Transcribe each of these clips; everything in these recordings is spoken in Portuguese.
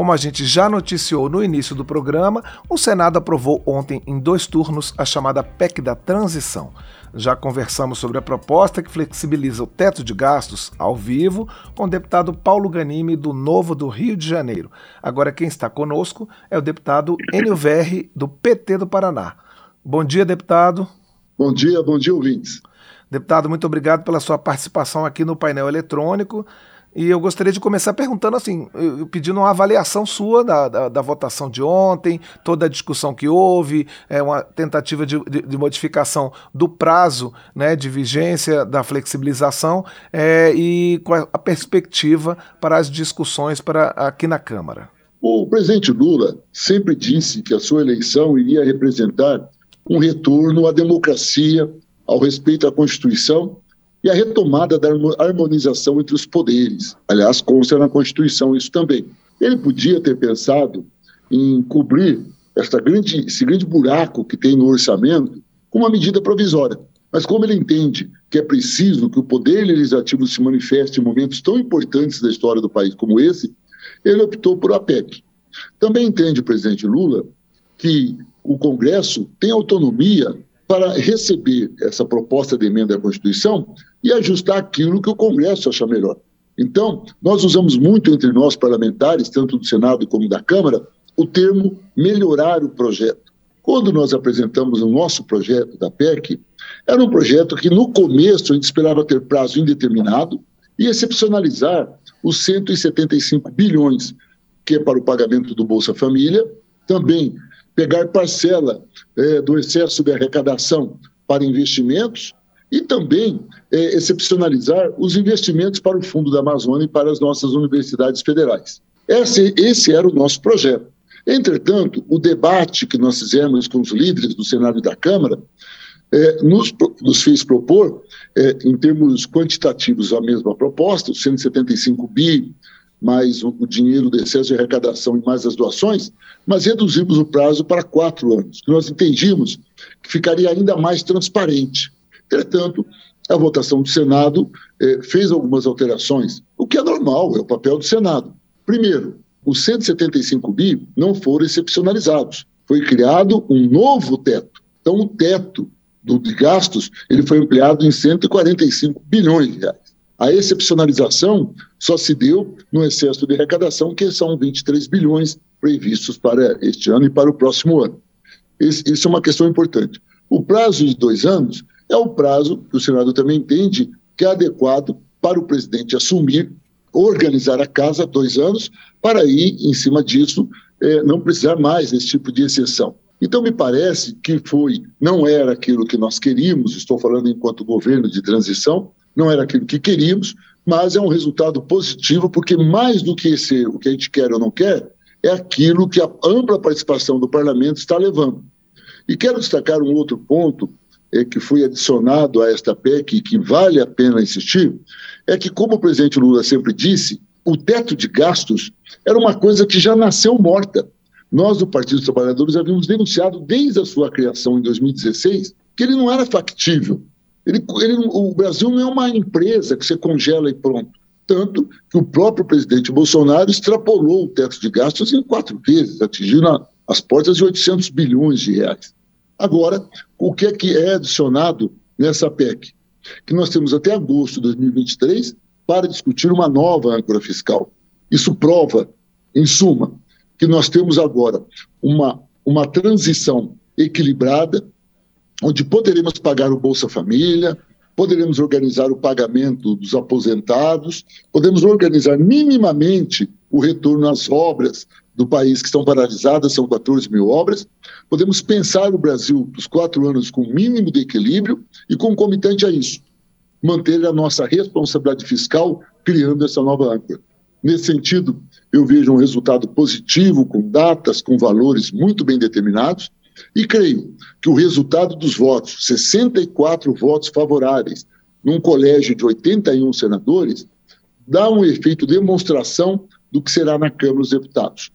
Como a gente já noticiou no início do programa, o Senado aprovou ontem em dois turnos a chamada PEC da transição. Já conversamos sobre a proposta que flexibiliza o teto de gastos ao vivo com o deputado Paulo Ganime, do Novo do Rio de Janeiro. Agora, quem está conosco é o deputado Enio Verri, do PT do Paraná. Bom dia, deputado. Bom dia, bom dia, ouvintes. Deputado, muito obrigado pela sua participação aqui no painel eletrônico. E eu gostaria de começar perguntando assim, pedindo uma avaliação sua da, da, da, votação de ontem, toda a discussão que houve, é uma tentativa de, de, de modificação do prazo né, de vigência da flexibilização é, e a, a perspectiva para as discussões para aqui na Câmara. O presidente Lula sempre disse que a sua eleição iria representar um retorno à democracia, ao respeito à Constituição e a retomada da harmonização entre os poderes. Aliás, consta na Constituição isso também. Ele podia ter pensado em cobrir esta grande, esse grande buraco que tem no orçamento com uma medida provisória. Mas como ele entende que é preciso que o poder legislativo se manifeste em momentos tão importantes da história do país como esse, ele optou por a PEC. Também entende o presidente Lula que o Congresso tem autonomia para receber essa proposta de emenda à Constituição e ajustar aquilo que o Congresso acha melhor. Então, nós usamos muito entre nós parlamentares, tanto do Senado como da Câmara, o termo melhorar o projeto. Quando nós apresentamos o nosso projeto da PEC, era um projeto que no começo a gente esperava ter prazo indeterminado e excepcionalizar os 175 bilhões que é para o pagamento do Bolsa Família, também pegar parcela é, do excesso de arrecadação para investimentos e também é, excepcionalizar os investimentos para o Fundo da Amazônia e para as nossas universidades federais. Esse, esse era o nosso projeto. Entretanto, o debate que nós fizemos com os líderes do Senado e da Câmara é, nos, nos, fez propor, é, em termos quantitativos, a mesma proposta, os 175 bi, mais o, o, dinheiro do excesso de arrecadação e mais as doações, mas reduzimos o prazo para quatro anos, que nós entendíamos que ficaria ainda mais transparente. Entretanto, a votação do Senado eh, fez algumas alterações, o que é normal, é o papel do Senado. Primeiro, os 175 bi não foram excepcionalizados. Foi criado um novo teto. Então, o teto do, de gastos ele foi ampliado em 145 bilhões de reais. A excepcionalização só se deu no excesso de arrecadação, que são 23 bilhões previstos para este ano e para o próximo ano. isso é uma questão importante. O prazo de dois anos é o prazo que o Senado também entende que é adequado para o presidente assumir, organizar a casa dois anos, para aí, em cima disso, é, não precisar mais desse tipo de exceção. Então, me parece que foi, não era aquilo que nós queríamos, estou falando enquanto governo de transição, não era aquilo que queríamos, mas é um resultado positivo, porque mais do que ser o que a gente quer ou não quer, é aquilo que a ampla participação do parlamento está levando. E quero destacar um outro ponto é, que foi adicionado a esta PEC e que vale a pena insistir, é que, como o presidente Lula sempre disse, o teto de gastos era uma coisa que já nasceu morta. Nós, do Partido dos Trabalhadores, havíamos denunciado desde a sua criação em 2016 que ele não era factível. Ele, ele, o Brasil não é uma empresa que você congela e pronto. Tanto que o próprio presidente Bolsonaro extrapolou o teto de gastos em quatro vezes, atingindo as portas de 800 bilhões de reais. Agora, o que é que é adicionado nessa PEC? Que nós temos até agosto de 2023 para discutir uma nova âncora fiscal. Isso prova, em suma, que nós temos agora uma, uma transição equilibrada, onde poderemos pagar o Bolsa Família, poderemos organizar o pagamento dos aposentados, podemos organizar minimamente o retorno às obras do país que estão paralisadas, são 14 mil obras. Podemos pensar o Brasil dos quatro anos com mínimo de equilíbrio e, concomitante a isso, manter a nossa responsabilidade fiscal criando essa nova âncora. Nesse sentido, eu vejo um resultado positivo, com datas, com valores muito bem determinados, e creio que o resultado dos votos, 64 votos favoráveis, num colégio de 81 senadores, dá um efeito demonstração do que será na Câmara dos Deputados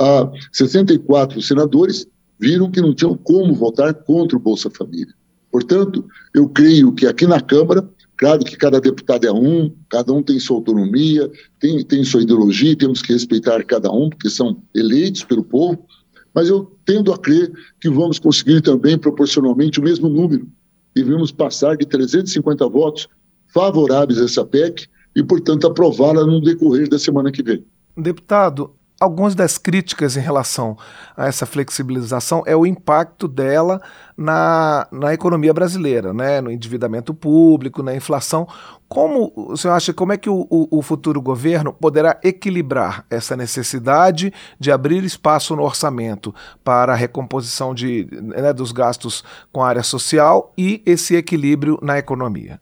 ah, 64 senadores viram que não tinham como votar contra o Bolsa Família. Portanto, eu creio que aqui na Câmara Claro que cada deputado é um, cada um tem sua autonomia, tem, tem sua ideologia, temos que respeitar cada um, porque são eleitos pelo povo, mas eu tendo a crer que vamos conseguir também proporcionalmente o mesmo número. Devemos passar de 350 votos favoráveis a essa PEC e, portanto, aprová-la no decorrer da semana que vem. Deputado, algumas das críticas em relação a essa flexibilização é o impacto dela na, na economia brasileira, né? no endividamento público, na inflação. Como o senhor acha, como é que o, o, o futuro governo poderá equilibrar essa necessidade de abrir espaço no orçamento para a recomposição de, né, dos gastos com a área social e esse equilíbrio na economia?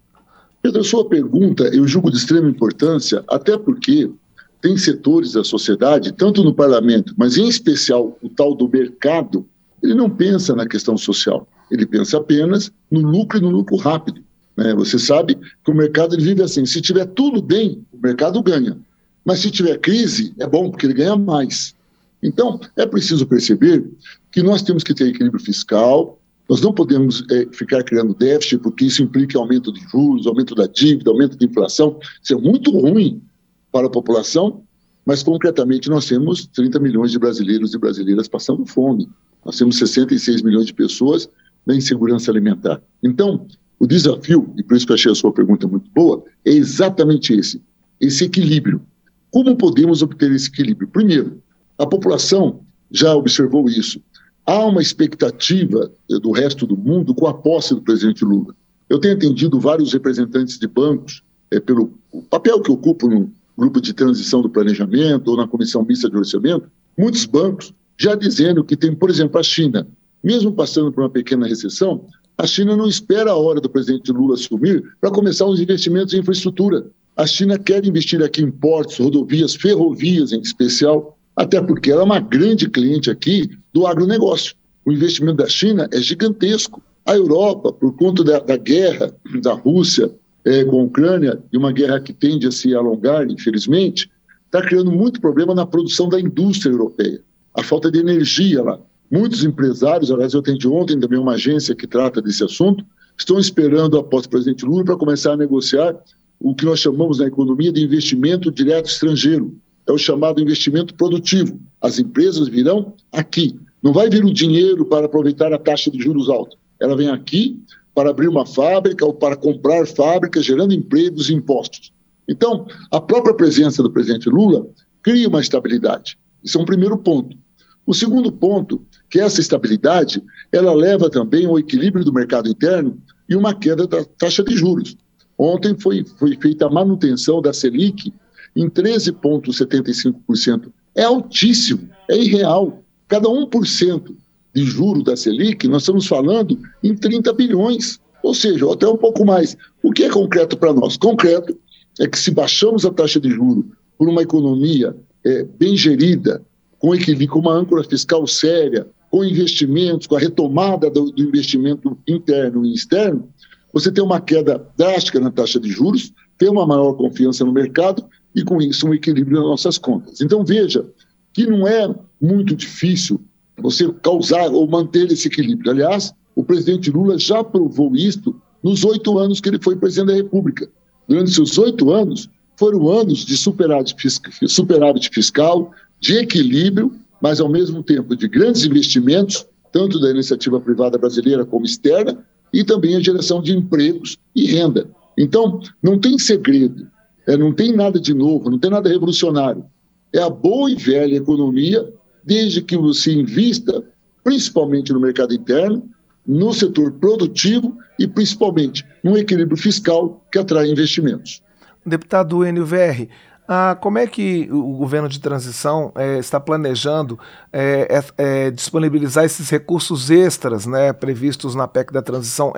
Pedro, a sua pergunta eu julgo de extrema importância, até porque tem setores da sociedade, tanto no parlamento, mas em especial o tal do mercado, ele não pensa na questão social, ele pensa apenas no lucro e no lucro rápido. Né? Você sabe que o mercado ele vive assim: se tiver tudo bem, o mercado ganha. Mas se tiver crise, é bom, porque ele ganha mais. Então, é preciso perceber que nós temos que ter equilíbrio fiscal, nós não podemos é, ficar criando déficit, porque isso implica aumento de juros, aumento da dívida, aumento da inflação. Isso é muito ruim para a população, mas concretamente nós temos 30 milhões de brasileiros e brasileiras passando fome. Nós temos 66 milhões de pessoas na insegurança alimentar. Então, o desafio, e por isso que eu achei a sua pergunta muito boa, é exatamente esse, esse equilíbrio. Como podemos obter esse equilíbrio? Primeiro, a população já observou isso. Há uma expectativa do resto do mundo com a posse do presidente Lula. Eu tenho atendido vários representantes de bancos é, pelo papel que ocupo no, grupo de transição do planejamento ou na comissão mista de orçamento, muitos bancos já dizendo que tem, por exemplo, a China, mesmo passando por uma pequena recessão, a China não espera a hora do presidente Lula assumir para começar os investimentos em infraestrutura. A China quer investir aqui em portos, rodovias, ferrovias em especial, até porque ela é uma grande cliente aqui do agronegócio. O investimento da China é gigantesco. A Europa, por conta da, da guerra da Rússia é, com a Ucrânia, e uma guerra que tende a se alongar, infelizmente, está criando muito problema na produção da indústria europeia. A falta de energia lá. Muitos empresários, aliás, eu atendi ontem também uma agência que trata desse assunto, estão esperando a posse do presidente Lula para começar a negociar o que nós chamamos na economia de investimento direto estrangeiro. É o chamado investimento produtivo. As empresas virão aqui. Não vai vir o dinheiro para aproveitar a taxa de juros alta. Ela vem aqui para abrir uma fábrica ou para comprar fábricas, gerando empregos e impostos. Então, a própria presença do presidente Lula cria uma estabilidade. Isso é um primeiro ponto. O segundo ponto, que essa estabilidade, ela leva também ao equilíbrio do mercado interno e uma queda da taxa de juros. Ontem foi, foi feita a manutenção da Selic em 13,75%. É altíssimo, é irreal. Cada 1% de juro da Selic, nós estamos falando em 30 bilhões, ou seja, até um pouco mais. O que é concreto para nós? Concreto é que se baixamos a taxa de juro por uma economia é, bem gerida, com equilíbrio, com uma âncora fiscal séria, com investimentos, com a retomada do, do investimento interno e externo, você tem uma queda drástica na taxa de juros, tem uma maior confiança no mercado e, com isso, um equilíbrio nas nossas contas. Então, veja que não é muito difícil você causar ou manter esse equilíbrio. Aliás, o presidente Lula já provou isto nos oito anos que ele foi presidente da República. Durante seus oito anos, foram anos de superávit fiscal, de equilíbrio, mas ao mesmo tempo de grandes investimentos, tanto da iniciativa privada brasileira como externa, e também a geração de empregos e renda. Então, não tem segredo, é, não tem nada de novo, não tem nada revolucionário. É a boa e velha economia desde que você invista principalmente no mercado interno, no setor produtivo e principalmente no equilíbrio fiscal que atrai investimentos. Deputado Enio Verri, ah, como é que o governo de transição é, está planejando é, é, disponibilizar esses recursos extras né, previstos na PEC da transição?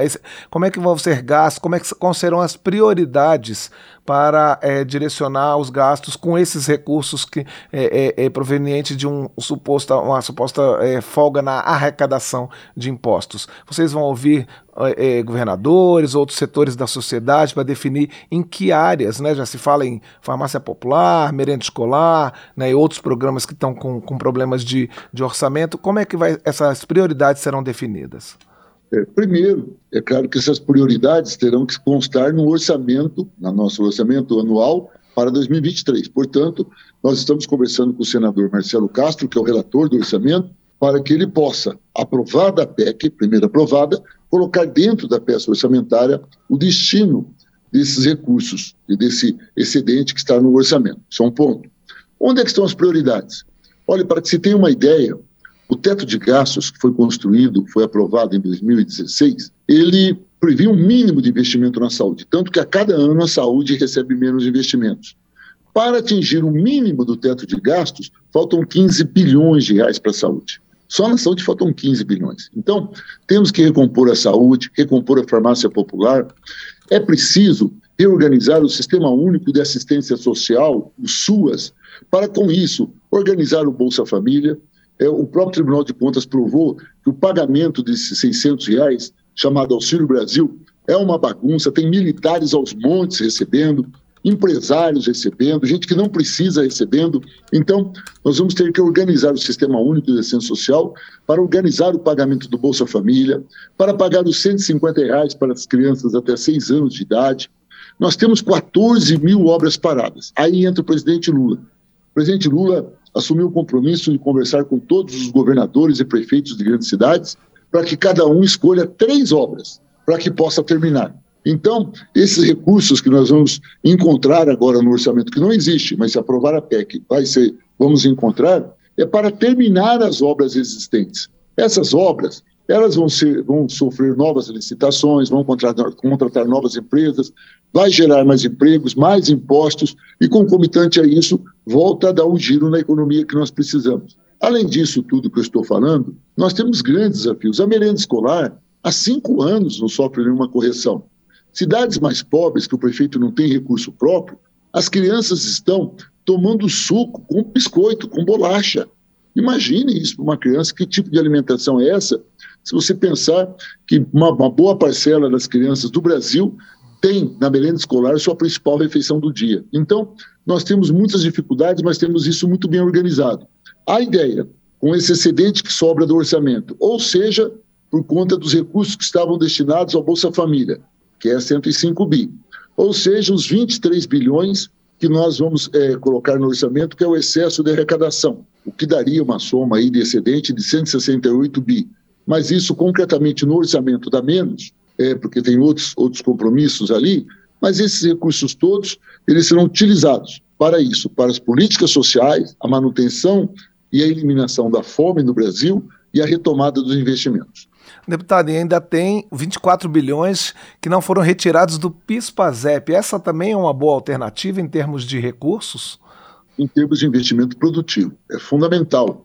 como é que vão ser gastos? Como é que, quais serão as prioridades para direcionar os gastos com esses recursos que é, proveniente de um suposta, uma suposta folga na arrecadação de impostos. Vocês vão ouvir é, governadores, outros setores da sociedade para definir em que áreas, né? Já se fala em farmácia popular, merenda escolar, né? E outros programas que estão com, com problemas de, de orçamento. Como é que vai, essas prioridades serão definidas? É, primeiro, é claro que essas prioridades terão que constar no orçamento, no nosso orçamento anual para 2023. Portanto, nós estamos conversando com o senador Marcelo Castro, que é o relator do orçamento, para que ele possa, aprovada a PEC, primeira aprovada, colocar dentro da peça orçamentária o destino desses recursos e desse excedente que está no orçamento. Isso é um ponto. Onde é que estão as prioridades? Olha, para que se tenha uma ideia, o teto de gastos que foi construído, foi aprovado em 2016, ele previa um mínimo de investimento na saúde, tanto que a cada ano a saúde recebe menos investimentos. Para atingir o mínimo do teto de gastos, faltam 15 bilhões de reais para a saúde. Só na saúde faltam 15 bilhões. Então, temos que recompor a saúde, recompor a farmácia popular. É preciso reorganizar o Sistema Único de Assistência Social, o SUAS, para, com isso, organizar o Bolsa Família. É, o próprio Tribunal de Contas provou que o pagamento desses 600 reais, chamado Auxílio Brasil, é uma bagunça, tem militares aos montes recebendo, empresários recebendo, gente que não precisa recebendo. Então, nós vamos ter que organizar o Sistema Único de Assistência Social para organizar o pagamento do Bolsa Família, para pagar os 150 reais para as crianças até 6 anos de idade. Nós temos 14 mil obras paradas. Aí entra o presidente Lula. O presidente Lula assumiu o compromisso de conversar com todos os governadores e prefeitos de grandes cidades para que cada um escolha três obras para que possa terminar. Então, esses recursos que nós vamos encontrar agora no orçamento, que não existe, mas se aprovar a PEC, vai ser, vamos encontrar, é para terminar as obras existentes. Essas obras, elas vão, ser, vão sofrer novas licitações, vão contratar, contratar novas empresas, vai gerar mais empregos, mais impostos, e concomitante a isso, volta a dar um giro na economia que nós precisamos. Além disso tudo que eu estou falando, nós temos grandes desafios. A merenda escolar, há cinco anos, não sofre nenhuma correção. Cidades mais pobres, que o prefeito não tem recurso próprio, as crianças estão tomando suco com biscoito, com bolacha. Imagine isso para uma criança, que tipo de alimentação é essa? Se você pensar que uma, uma boa parcela das crianças do Brasil tem na merenda escolar sua principal refeição do dia. Então, nós temos muitas dificuldades, mas temos isso muito bem organizado. A ideia, com esse excedente que sobra do orçamento, ou seja, por conta dos recursos que estavam destinados ao Bolsa Família, que é 105 bi. Ou seja, os 23 bilhões que nós vamos é, colocar no orçamento, que é o excesso de arrecadação, o que daria uma soma aí de excedente de 168 bi. Mas isso concretamente no orçamento dá menos, é, porque tem outros, outros compromissos ali, mas esses recursos todos, eles serão utilizados para isso, para as políticas sociais, a manutenção e a eliminação da fome no Brasil e a retomada dos investimentos. Deputado, e ainda tem 24 bilhões que não foram retirados do PIS-PASEP. Essa também é uma boa alternativa em termos de recursos? Em termos de investimento produtivo. É fundamental.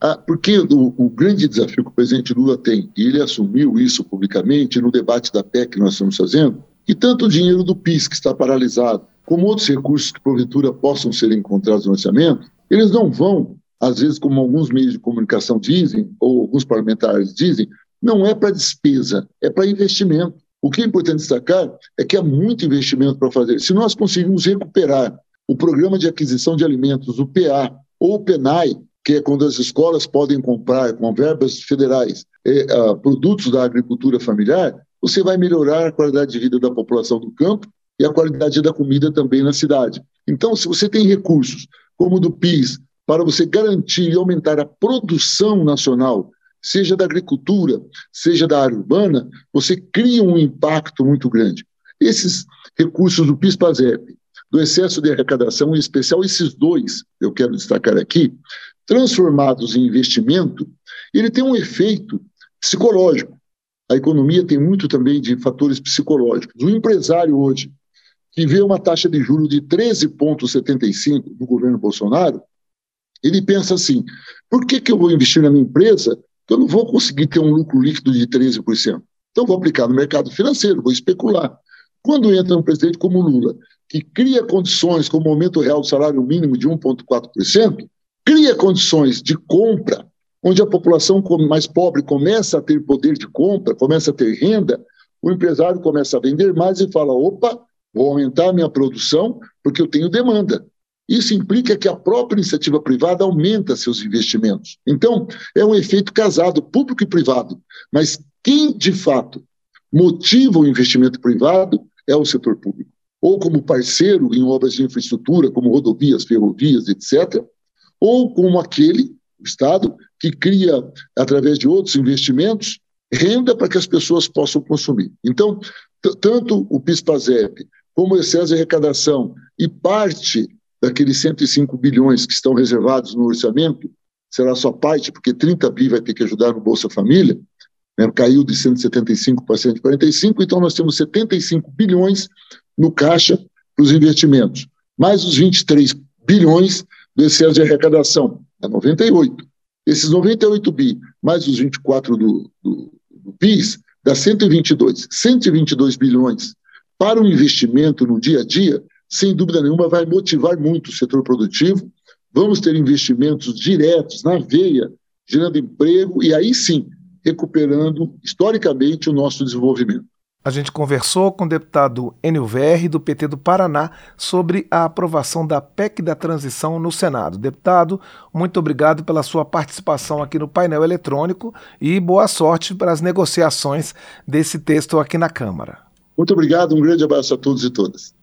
Ah, porque o, o, grande desafio que o presidente Lula tem, e ele assumiu isso publicamente no debate da PEC que nós estamos fazendo, que tanto o dinheiro do PIS, que está paralisado, como outros recursos que porventura possam ser encontrados no orçamento, eles não vão, às vezes, como alguns meios de comunicação dizem, ou alguns parlamentares dizem, não é para despesa, é para investimento. O que é importante destacar é que há muito investimento para fazer. Se nós conseguirmos recuperar o programa de aquisição de alimentos, o PA, ou o PENAI, que é quando as escolas podem comprar com verbas federais uh, produtos da agricultura familiar, você vai melhorar a qualidade de vida da população do campo e a qualidade da comida também na cidade. Então, se você tem recursos como o do PIS para você garantir e aumentar a produção nacional seja da agricultura, seja da área urbana, você cria um impacto muito grande. Esses recursos do PIS-PASEP, do excesso de arrecadação, em especial esses dois, eu quero destacar aqui, transformados em investimento, ele tem um efeito psicológico. A economia tem muito também de fatores psicológicos. O empresário hoje, que vê uma taxa de juros de 13,75 no governo Bolsonaro, ele pensa assim: por que, que eu vou investir na minha empresa eu não vou conseguir ter um lucro líquido de 13%. Então, vou aplicar no mercado financeiro, vou especular. Quando entra um presidente como Lula, que cria condições, como aumento real do salário mínimo de 1,4%, cria condições de compra, onde a população mais pobre começa a ter poder de compra, começa a ter renda, o empresário começa a vender mais e fala: opa, vou aumentar a minha produção porque eu tenho demanda. Isso implica que a própria iniciativa privada aumenta seus investimentos. Então, é um efeito casado, público e privado. Mas quem de fato motiva o investimento privado é o setor público. Ou como parceiro em obras de infraestrutura, como rodovias, ferrovias, etc., ou como aquele, o Estado, que cria, através de outros investimentos, renda para que as pessoas possam consumir. Então, tanto o PIS-PASEP como o excesso de arrecadação e parte daqueles 105 bilhões que estão reservados no orçamento, será só parte, porque 30 bi vai ter que ajudar no Bolsa Família, né, caiu de 175 para 145, então nós temos 75 bilhões no caixa para os investimentos, mais os 23 bilhões do excesso de arrecadação, é 98. Esses 98 bi, mais os 24 do, do, do PIS, dá 122. 122 bilhões para o investimento no dia a dia, sem dúvida nenhuma, vai motivar muito o setor produtivo. Vamos ter investimentos diretos na veia, gerando emprego e aí sim recuperando historicamente o nosso desenvolvimento. A gente conversou com o deputado Enio Verri, do PT do Paraná, sobre a aprovação da PEC da transição no Senado. Deputado, muito obrigado pela sua participação aqui no painel eletrônico e boa sorte para as negociações desse texto aqui na Câmara. Muito obrigado, um grande abraço a todos e todas.